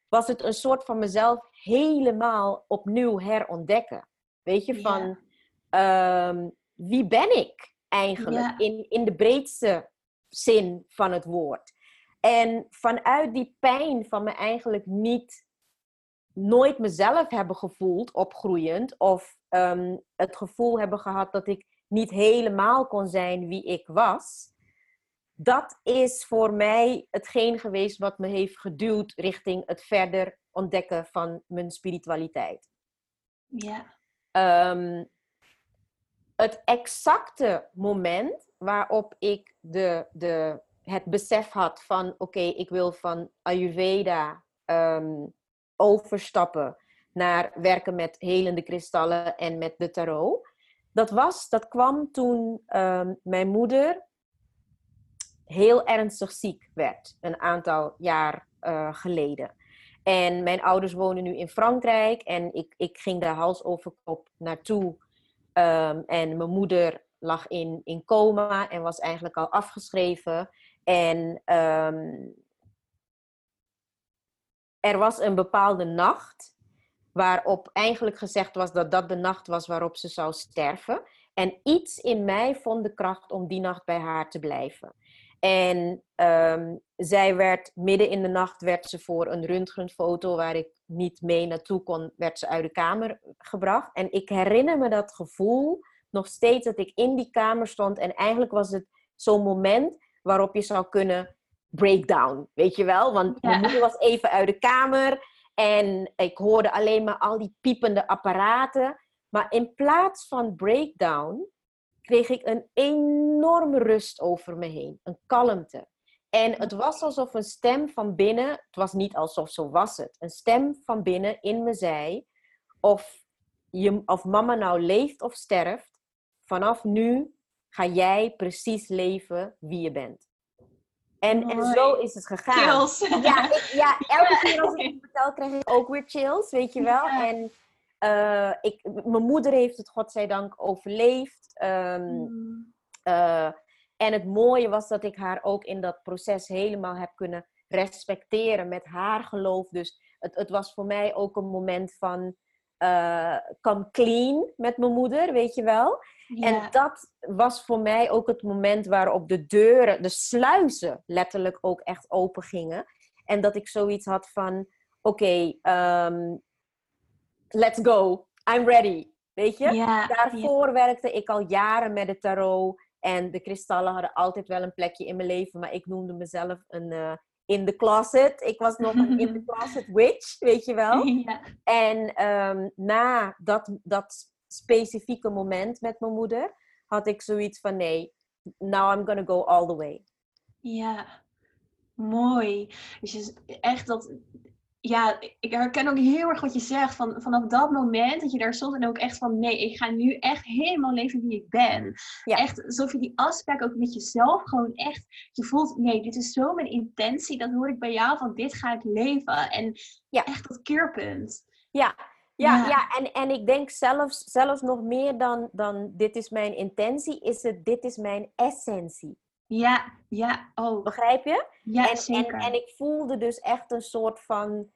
was het een soort van mezelf helemaal opnieuw herontdekken. Weet je, van ehm, wie ben ik eigenlijk in, in de breedste zin van het woord? En vanuit die pijn van me eigenlijk niet, nooit mezelf hebben gevoeld opgroeiend, of um, het gevoel hebben gehad dat ik niet helemaal kon zijn wie ik was, dat is voor mij hetgeen geweest wat me heeft geduwd richting het verder ontdekken van mijn spiritualiteit. Ja. Um, het exacte moment waarop ik de, de het besef had van oké, ik wil van Ayurveda um, overstappen naar werken met helende kristallen en met de tarot. Dat, was, dat kwam toen um, mijn moeder heel ernstig ziek werd, een aantal jaar uh, geleden. En mijn ouders wonen nu in Frankrijk en ik, ik ging daar hals over kop naartoe. Um, en mijn moeder lag in, in coma en was eigenlijk al afgeschreven. En um, er was een bepaalde nacht waarop eigenlijk gezegd was dat dat de nacht was waarop ze zou sterven. En iets in mij vond de kracht om die nacht bij haar te blijven. En um, zij werd midden in de nacht werd ze voor een röntgenfoto waar ik niet mee naartoe kon, werd ze uit de kamer gebracht. En ik herinner me dat gevoel nog steeds dat ik in die kamer stond. En eigenlijk was het zo'n moment waarop je zou kunnen breakdown, weet je wel? Want mijn moeder was even uit de kamer en ik hoorde alleen maar al die piepende apparaten. Maar in plaats van breakdown kreeg ik een enorme rust over me heen, een kalmte. En het was alsof een stem van binnen, het was niet alsof zo was het, een stem van binnen in me zei: of, je, of mama nou leeft of sterft, vanaf nu ga jij precies leven wie je bent. En, en zo is het gegaan. Chills. Ja, ik, ja, elke keer als ik het vertel, krijg ik ook weer chills, weet je wel. En uh, ik, mijn moeder heeft het godzijdank overleefd. Um, mm. uh, en het mooie was dat ik haar ook in dat proces helemaal heb kunnen respecteren met haar geloof. Dus het, het was voor mij ook een moment van uh, come clean met mijn moeder, weet je wel. En dat was voor mij ook het moment waarop de deuren, de sluizen letterlijk ook echt open gingen. En dat ik zoiets had van, oké, okay, um, let's go, I'm ready. Weet je? Daarvoor werkte ik al jaren met de tarot. En de kristallen hadden altijd wel een plekje in mijn leven. Maar ik noemde mezelf een uh, in the closet. Ik was nog een in the closet witch, weet je wel. Ja. En um, na dat, dat specifieke moment met mijn moeder, had ik zoiets van nee, now I'm gonna go all the way. Ja, mooi. Dus echt dat, ja, ik herken ook heel erg wat je zegt. Van, vanaf dat moment dat je daar stond en ook echt van nee, ik ga nu echt helemaal leven wie ik ben. Ja. Echt alsof je die afspraak ook met jezelf gewoon echt, je voelt nee, dit is zo mijn intentie. Dat hoor ik bij jou van dit ga ik leven. En ja. echt dat keerpunt. Ja, ja, ja. en, en ik denk zelfs, zelfs nog meer dan, dan dit is mijn intentie, is het dit is mijn essentie. Ja, ja, oh. Begrijp je? Ja, en, zeker. En, en ik voelde dus echt een soort van,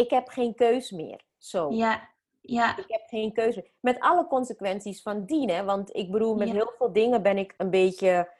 ik heb geen keus meer. Zo. Ja, ja. Ik heb geen keuze. Met alle consequenties van dien. Hè? Want ik bedoel, met Ja. heel veel dingen ben ik een beetje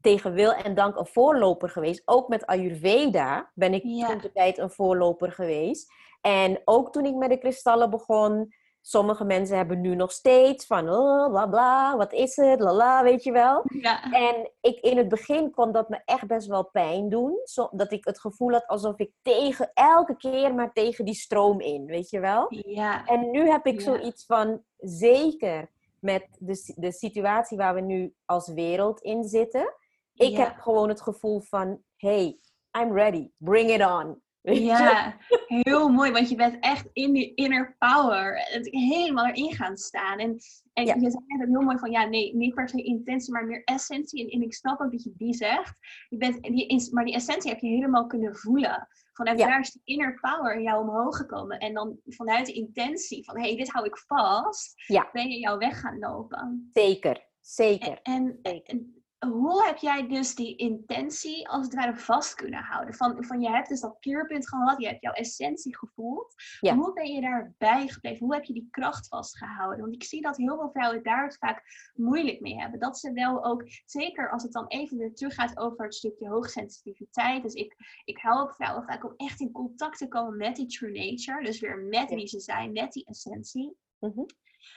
tegen wil en dank een voorloper geweest. Ook met Ayurveda ben ik Ja. toen de tijd een voorloper geweest. En ook toen ik met de kristallen begon. Sommige mensen hebben nu nog steeds van oh, bla bla, wat is het, lala, weet je wel. Ja, En ik, in het begin kon dat me echt best wel pijn doen. Zo, dat ik het gevoel had alsof ik tegen, elke keer maar tegen die stroom in, weet je wel. ja, En nu heb ik Ja. zoiets van, zeker met de, de situatie waar we nu als wereld in zitten. Ik Ja. heb gewoon het gevoel van, hey, I'm ready, bring it on. Ja, heel mooi, want je bent echt in die inner power. Het helemaal erin gaan staan. En, en Ja. je zei net heel mooi van, ja, nee, niet per se intentie, maar meer essentie. En, en ik snap ook dat je die zegt. Je bent, die, maar die essentie heb je helemaal kunnen voelen. Vanuit Ja. daar is die inner power in jou omhoog gekomen. En dan vanuit de intentie van, hé, hey, dit hou ik vast, Ja. ben je jouw weg gaan lopen. Zeker, zeker. En, en, en hoe heb jij dus die intentie als het ware vast kunnen houden? Van, van je hebt dus dat keerpunt gehad, je hebt jouw essentie gevoeld. Ja. Hoe ben je daarbij gebleven? Hoe heb je die kracht vastgehouden? Want ik zie dat heel veel vrouwen daar het vaak moeilijk mee hebben. Dat ze wel ook, zeker als het dan even weer teruggaat over het stukje hoogsensitiviteit. Dus ik, ik help vrouwen vaak om echt in contact te komen met die true nature. Dus weer met wie ze zijn, met die essentie. Mhm.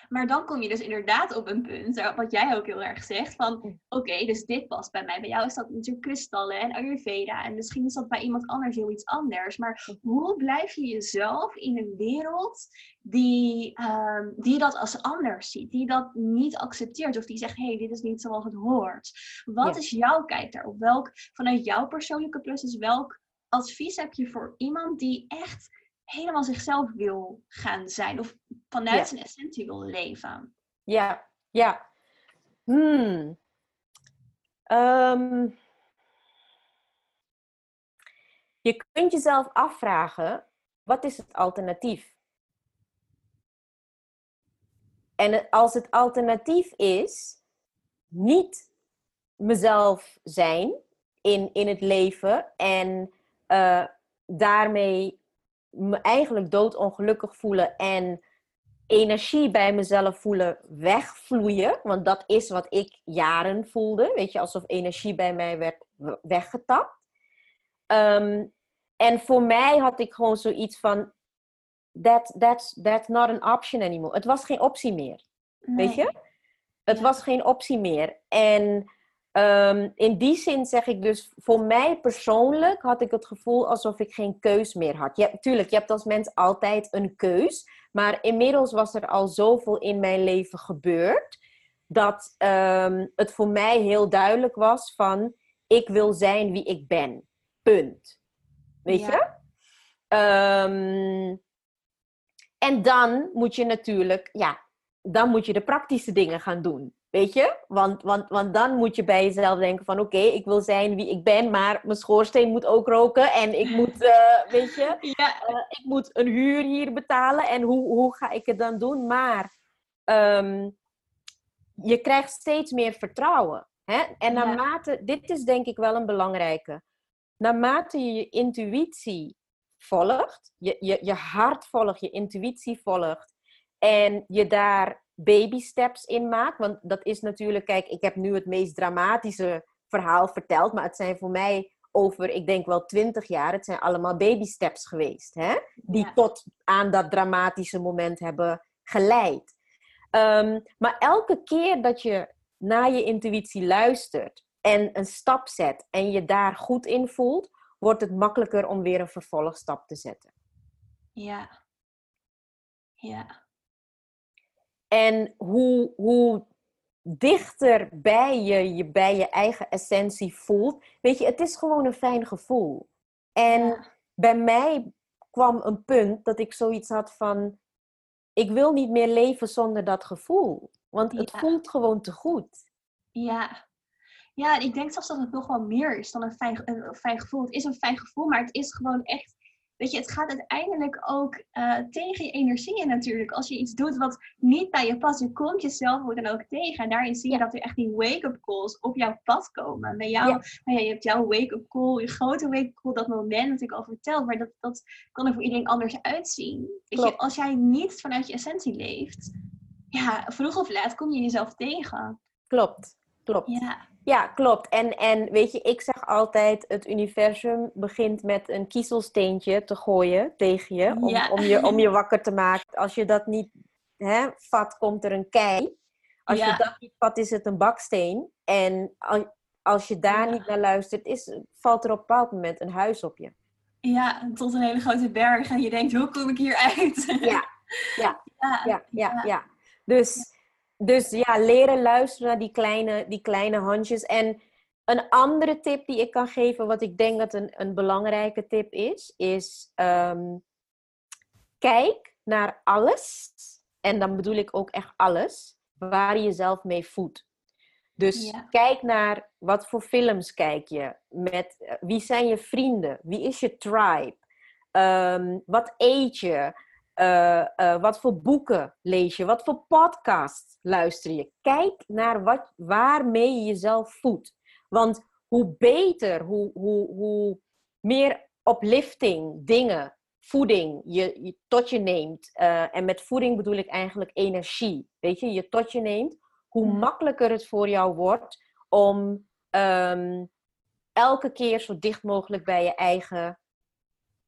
Maar dan kom je dus inderdaad op een punt, wat jij ook heel erg zegt, van oké, dus dit past bij mij. Bij jou is dat natuurlijk kristallen en Ayurveda en misschien is dat bij iemand anders heel iets anders. Maar hoe blijf je jezelf in een wereld die, ehm, die dat als anders ziet, die dat niet accepteert of die zegt, hé, hey, dit is niet zoals het hoort. Wat Ja. is jouw kijk daarop? Welk, vanuit jouw persoonlijke plus is welk advies heb je voor iemand die echt helemaal zichzelf wil gaan zijn of vanuit Ja. zijn essentie wil leven. Ja, ja. Hmm. Ehm. je kunt jezelf afvragen, wat is het alternatief? En als het alternatief is niet mezelf zijn in, in het leven en eh, daarmee me eigenlijk doodongelukkig voelen en energie bij mezelf voelen wegvloeien. Want dat is wat ik jaren voelde. Weet je, alsof energie bij mij werd weggetapt. Ehm, en voor mij had ik gewoon zoiets van... That, that's, that's not an option anymore. Het was geen optie meer. Weet je? Het Ja. was geen optie meer. En ehm, in die zin zeg ik dus, voor mij persoonlijk had ik het gevoel alsof ik geen keus meer had. Je, tuurlijk, je hebt als mens altijd een keus. Maar inmiddels was er al zoveel in mijn leven gebeurd. Dat ehm, het voor mij heel duidelijk was van, ik wil zijn wie ik ben. Punt. Weet Ja. je? Ehm, en dan moet je natuurlijk, ja, dan moet je de praktische dingen gaan doen. Weet je? Want, want, want dan moet je bij jezelf denken van oké, ik wil zijn wie ik ben, maar mijn schoorsteen moet ook roken en ik moet, eh, weet je, Ja, eh, ik moet een huur hier betalen en hoe, hoe ga ik het dan doen? Maar ehm, je krijgt steeds meer vertrouwen. Hè? En Ja. naarmate, dit is denk ik wel een belangrijke, naarmate je je intuïtie volgt, je, je, je hart volgt, je intuïtie volgt en je daar baby steps in maakt, want dat is natuurlijk, kijk, ik heb nu het meest dramatische verhaal verteld, maar het zijn voor mij over, ik denk wel twintig jaar, het zijn allemaal baby steps geweest, hè? die Ja. tot aan dat dramatische moment hebben geleid. Ehm, maar elke keer dat je naar je intuïtie luistert en een stap zet en je daar goed in voelt, wordt het makkelijker om weer een vervolgstap te zetten. ja. Ja, En hoe, hoe dichter bij je, je bij je eigen essentie voelt, weet je, het is gewoon een fijn gevoel. En Ja. bij mij kwam een punt dat ik zoiets had van, ik wil niet meer leven zonder dat gevoel. Want het Ja. voelt gewoon te goed. ja. Ja, ik denk zelfs dat het nog wel meer is dan een fijn, een fijn gevoel. Het is een fijn gevoel, maar het is gewoon echt weet je, het gaat uiteindelijk ook uh, tegen je energieën natuurlijk. Als je iets doet wat niet bij je past, je komt jezelf dan ook tegen. En daarin zie je dat er echt die wake-up calls op jouw pad komen. Bij jou, ja. Nou ja, je hebt jouw wake-up call, je grote wake-up call, dat moment dat ik al verteld. Maar dat, dat kan er voor iedereen anders uitzien. Weet je, als jij niet vanuit je essentie leeft, ja, vroeg of laat kom je jezelf tegen. Klopt, klopt. Ja. Ja, klopt. En, en weet je, ik zeg altijd, het universum begint met een kiezelsteentje te gooien tegen je. Om, om, je, om je wakker te maken. Als je dat niet hè, vat, komt er een kei. Als je dat niet vat, is het een baksteen. En als je daar niet naar luistert, is, valt er op een bepaald moment een huis op je. Ja, tot een hele grote berg. En je denkt, hoe kom ik hier uit? Ja, ja, ja, ja. ja, Dus dus ja, leren luisteren naar die kleine, die kleine handjes. En een andere tip die ik kan geven, wat ik denk dat een, een belangrijke tip is, is um, kijk naar alles. En dan bedoel ik ook echt alles, waar je jezelf mee voedt. Dus kijk naar wat voor films kijk je. Met, wie zijn je vrienden? Wie is je tribe? Um, wat eet je? Uh, uh, wat voor boeken lees je? Wat voor podcasts luister je? Kijk naar wat, waarmee je jezelf voedt. Want hoe beter, hoe, hoe, hoe meer uplifting dingen, voeding je, je tot je neemt. Uh, en met voeding bedoel ik eigenlijk energie. Weet je, je tot je neemt. Hoe hmm. makkelijker het voor jou wordt om um, elke keer zo dicht mogelijk bij je eigen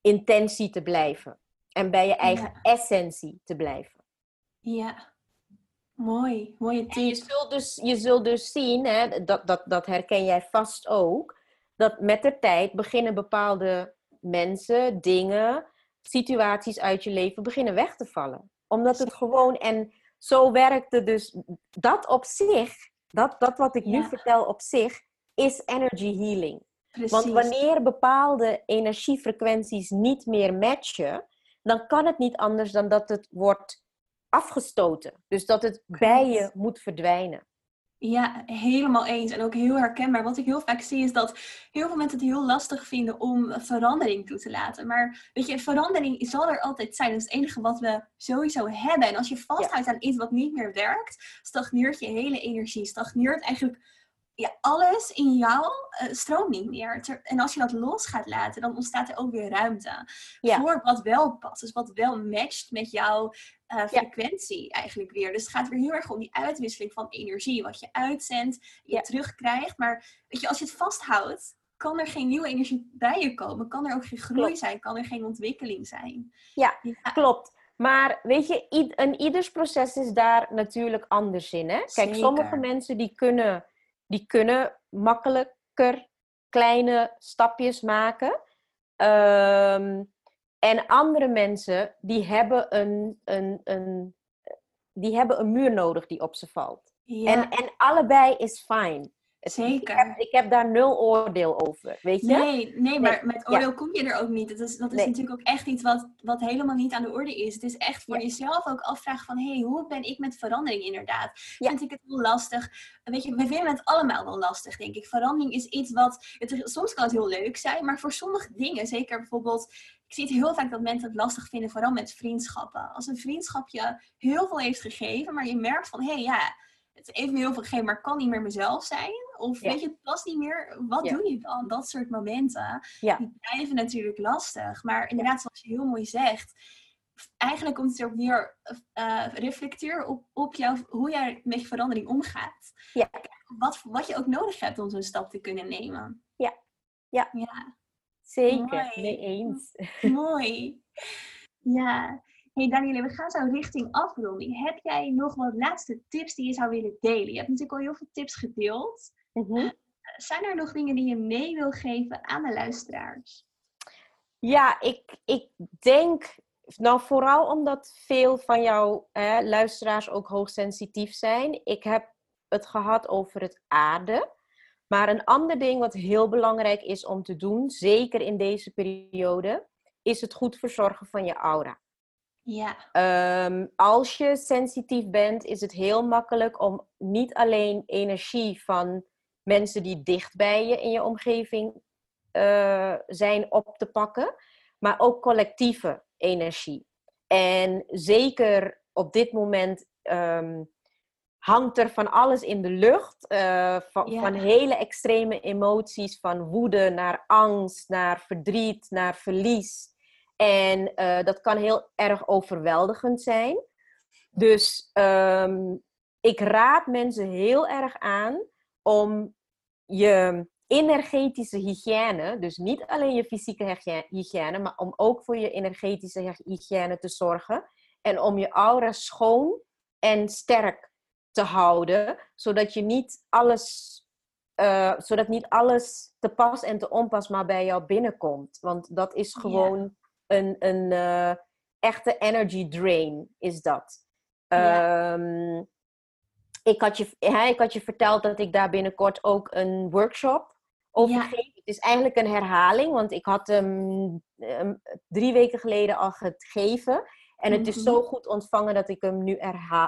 intentie te blijven. En bij je eigen essentie te blijven. Ja, mooi. Mooie tip. je zult dus, je zult dus zien, hè, dat, dat, dat herken jij vast ook, dat met de tijd beginnen bepaalde mensen, dingen, situaties uit je leven beginnen weg te vallen. Omdat het gewoon, en zo werkt het dus, dat op zich, dat, dat wat ik nu vertel op zich, is energy healing. Precies. Want wanneer bepaalde energiefrequenties niet meer matchen, dan kan het niet anders dan dat het wordt afgestoten. Dus dat het bij je moet verdwijnen. Ja, helemaal eens. En ook heel herkenbaar. Wat ik heel vaak zie is dat heel veel mensen het heel lastig vinden om verandering toe te laten. Maar weet je, verandering zal er altijd zijn. Dat is het enige wat we sowieso hebben. En als je vasthoudt aan iets wat niet meer werkt, stagneert je hele energie. Stagneert eigenlijk ja, alles in jou uh, stroomt niet meer. en als je dat los gaat laten, dan ontstaat er ook weer ruimte voor wat wel past. Dus wat wel matcht met jouw uh, frequentie eigenlijk weer. Dus het gaat weer heel erg om die uitwisseling van energie. Wat je uitzendt, je terugkrijgt. Maar weet je, als je het vasthoudt, kan er geen nieuwe energie bij je komen. Kan er ook geen groei zijn. Kan er geen ontwikkeling zijn. Ja, klopt. Maar weet je, een ieders proces is daar natuurlijk anders in. Hè? Kijk, sommige mensen die kunnen die kunnen makkelijker kleine stapjes maken. Ehm, en andere mensen die hebben een, een, een, die hebben een muur nodig die op ze valt. En, en allebei is fijn. Zeker. Ik heb, ik heb, daar nul oordeel over, weet je? Nee, nee maar met oordeel kom je er ook niet. Dat is, dat is natuurlijk ook echt iets wat, wat helemaal niet aan de orde is. Het is echt voor jezelf ook afvragen van... hé, hey, hoe ben ik met verandering inderdaad? Vind ik het wel lastig? Weet je, we vinden het allemaal wel lastig, denk ik. Verandering is iets wat... Het, soms kan het heel leuk zijn, maar voor sommige dingen... zeker bijvoorbeeld... Ik zie het heel vaak dat mensen het lastig vinden, vooral met vriendschappen. Als een vriendschap je heel veel heeft gegeven, maar je merkt van... hé, hey, ja het heeft me heel veel gegeven, maar kan niet meer mezelf zijn. Of weet je, het past niet meer. Wat doe je dan? Dat soort momenten. Die blijven natuurlijk lastig. Maar inderdaad, zoals je heel mooi zegt. Eigenlijk komt het er weer uh, reflecteer op, op jou, hoe jij met verandering omgaat. Ja. Wat, wat je ook nodig hebt om zo'n stap te kunnen nemen. Ja, ja. ja. zeker. Mooi. Mee eens. Mooi. Ja hey Danielle, we gaan zo richting afronding. Heb jij nog wat laatste tips die je zou willen delen? Je hebt natuurlijk al heel veel tips gedeeld. Mhm. Zijn er nog dingen die je mee wil geven aan de luisteraars? Ja, ik, ik denk, nou vooral omdat veel van jouw hè, luisteraars ook hoogsensitief zijn. Ik heb het gehad over het aarde. Maar een ander ding wat heel belangrijk is om te doen, zeker in deze periode, is het goed verzorgen van je aura. Ja. Ehm, als je sensitief bent, is het heel makkelijk om niet alleen energie van mensen die dicht bij je in je omgeving uh, zijn op te pakken, maar ook collectieve energie. En zeker op dit moment ehm, hangt er van alles in de lucht. Uh, van, van, hele extreme emoties, van woede naar angst, naar verdriet, naar verlies. En uh, dat kan heel erg overweldigend zijn. Dus um, ik raad mensen heel erg aan om je energetische hygiëne, dus niet alleen je fysieke hygiëne, maar om ook voor je energetische hygiëne te zorgen. En om je aura schoon en sterk te houden, zodat je niet alles, uh, zodat niet alles te pas en te onpas maar bij jou binnenkomt. Want dat is gewoon een, een uh, echte energy drain, is dat. Um, ik, had je, hè, ik had je verteld dat ik daar binnenkort ook een workshop over geef. Het is eigenlijk een herhaling, want ik had hem drie weken geleden al gegeven. En het is mhm. zo goed ontvangen dat ik hem nu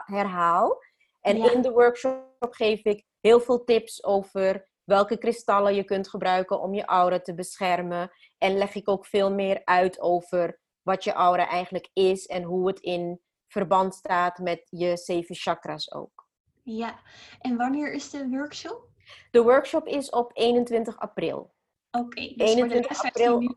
herhaal. En in de workshop geef ik heel veel tips over welke kristallen je kunt gebruiken om je aura te beschermen. En leg ik ook veel meer uit over wat je aura eigenlijk is en hoe het in verband staat met je zeven chakras ook. Ja, en wanneer is de workshop? De workshop is op 21 april. Oké, dus 21 voor de april... die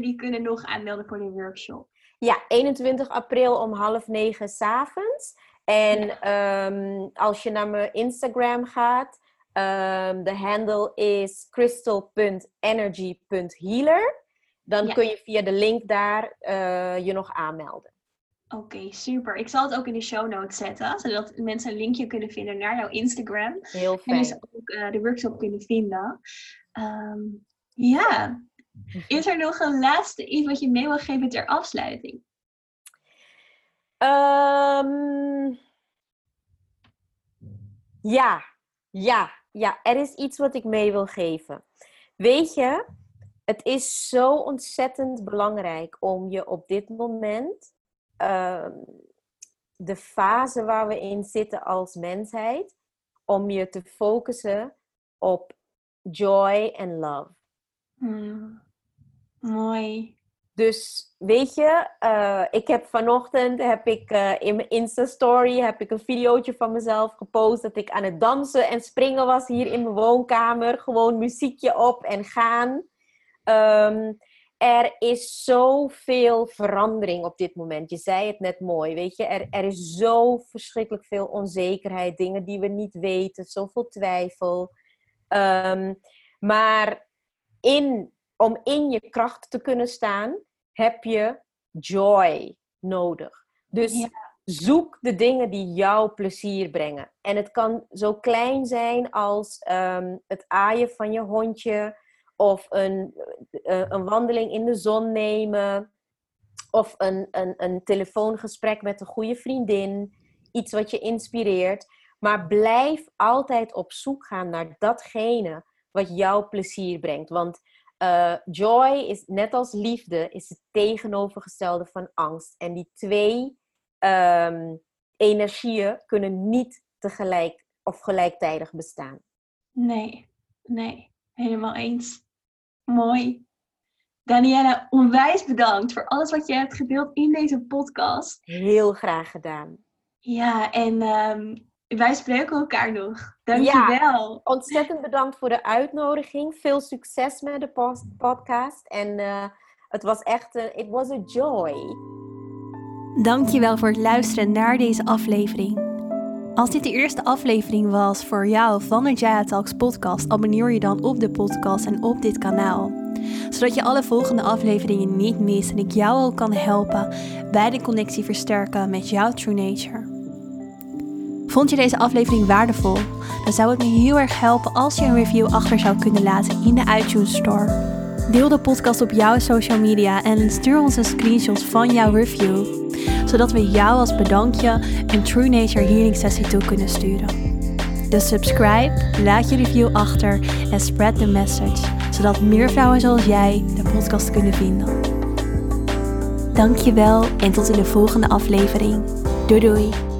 die kunnen nog aanmelden voor de workshop. Ja, 21 april om half negen s'avonds. En ehm, als je naar mijn Instagram gaat, um, de handle is crystal.energy.healer. Dan kun je via de link daar uh, je nog aanmelden. Oké, super. Ik zal het ook in de show notes zetten, zodat mensen een linkje kunnen vinden naar jouw Instagram. Heel fijn. En dus ook uh, de workshop kunnen vinden. Um, ja. Is er nog een laatste iets wat je mee wil geven ter afsluiting? Um, ja, ja, ja. Er is iets wat ik mee wil geven. Weet je, het is zo ontzettend belangrijk om je op dit moment uh, de fase waar we in zitten als mensheid, om je te focussen op joy en love. Hmm. Mooi. Dus weet je, uh, ik heb vanochtend heb ik, uh, in mijn Insta-story heb ik een videootje van mezelf gepost dat ik aan het dansen en springen was hier in mijn woonkamer. Gewoon muziekje op en gaan. Um, er is zoveel verandering op dit moment. Je zei het net mooi, weet je. Er, er is zo verschrikkelijk veel onzekerheid, dingen die we niet weten, zoveel twijfel. Um, maar in om in je kracht te kunnen staan, heb je joy nodig. Dus zoek de dingen die jou plezier brengen. En het kan zo klein zijn als um, het aaien van je hondje, of een, uh, een wandeling in de zon nemen, of een, een, een telefoongesprek met een goede vriendin, iets wat je inspireert. Maar blijf altijd op zoek gaan naar datgene wat jou plezier brengt. Want uh, joy is net als liefde, is het tegenovergestelde van angst. En die twee um, energieën kunnen niet tegelijk of gelijktijdig bestaan. Nee, nee, helemaal eens. Mooi. Daniela, onwijs bedankt voor alles wat je hebt gedeeld in deze podcast. Heel graag gedaan. Ja, en um, wij spreken elkaar nog. Dankjewel. Ja, ontzettend bedankt voor de uitnodiging. Veel succes met de podcast. En uh, het was echt, een, it was a joy. Dankjewel voor het luisteren naar deze aflevering. Als dit de eerste aflevering was voor jou van de Jaya Talks podcast, abonneer je dan op de podcast en op dit kanaal. Zodat je alle volgende afleveringen niet mist en ik jou ook kan helpen bij de connectie versterken met jouw true nature. Vond je deze aflevering waardevol? Dan zou het me heel erg helpen als je een review achter zou kunnen laten in de iTunes Store. Deel de podcast op jouw social media en stuur ons een screenshot van jouw review, zodat we jou als bedankje een True Nature Healing sessie toe kunnen sturen. Dus subscribe, laat je review achter en spread the message, zodat meer vrouwen zoals jij de podcast kunnen vinden. Dankjewel en tot in de volgende aflevering. Doei doei!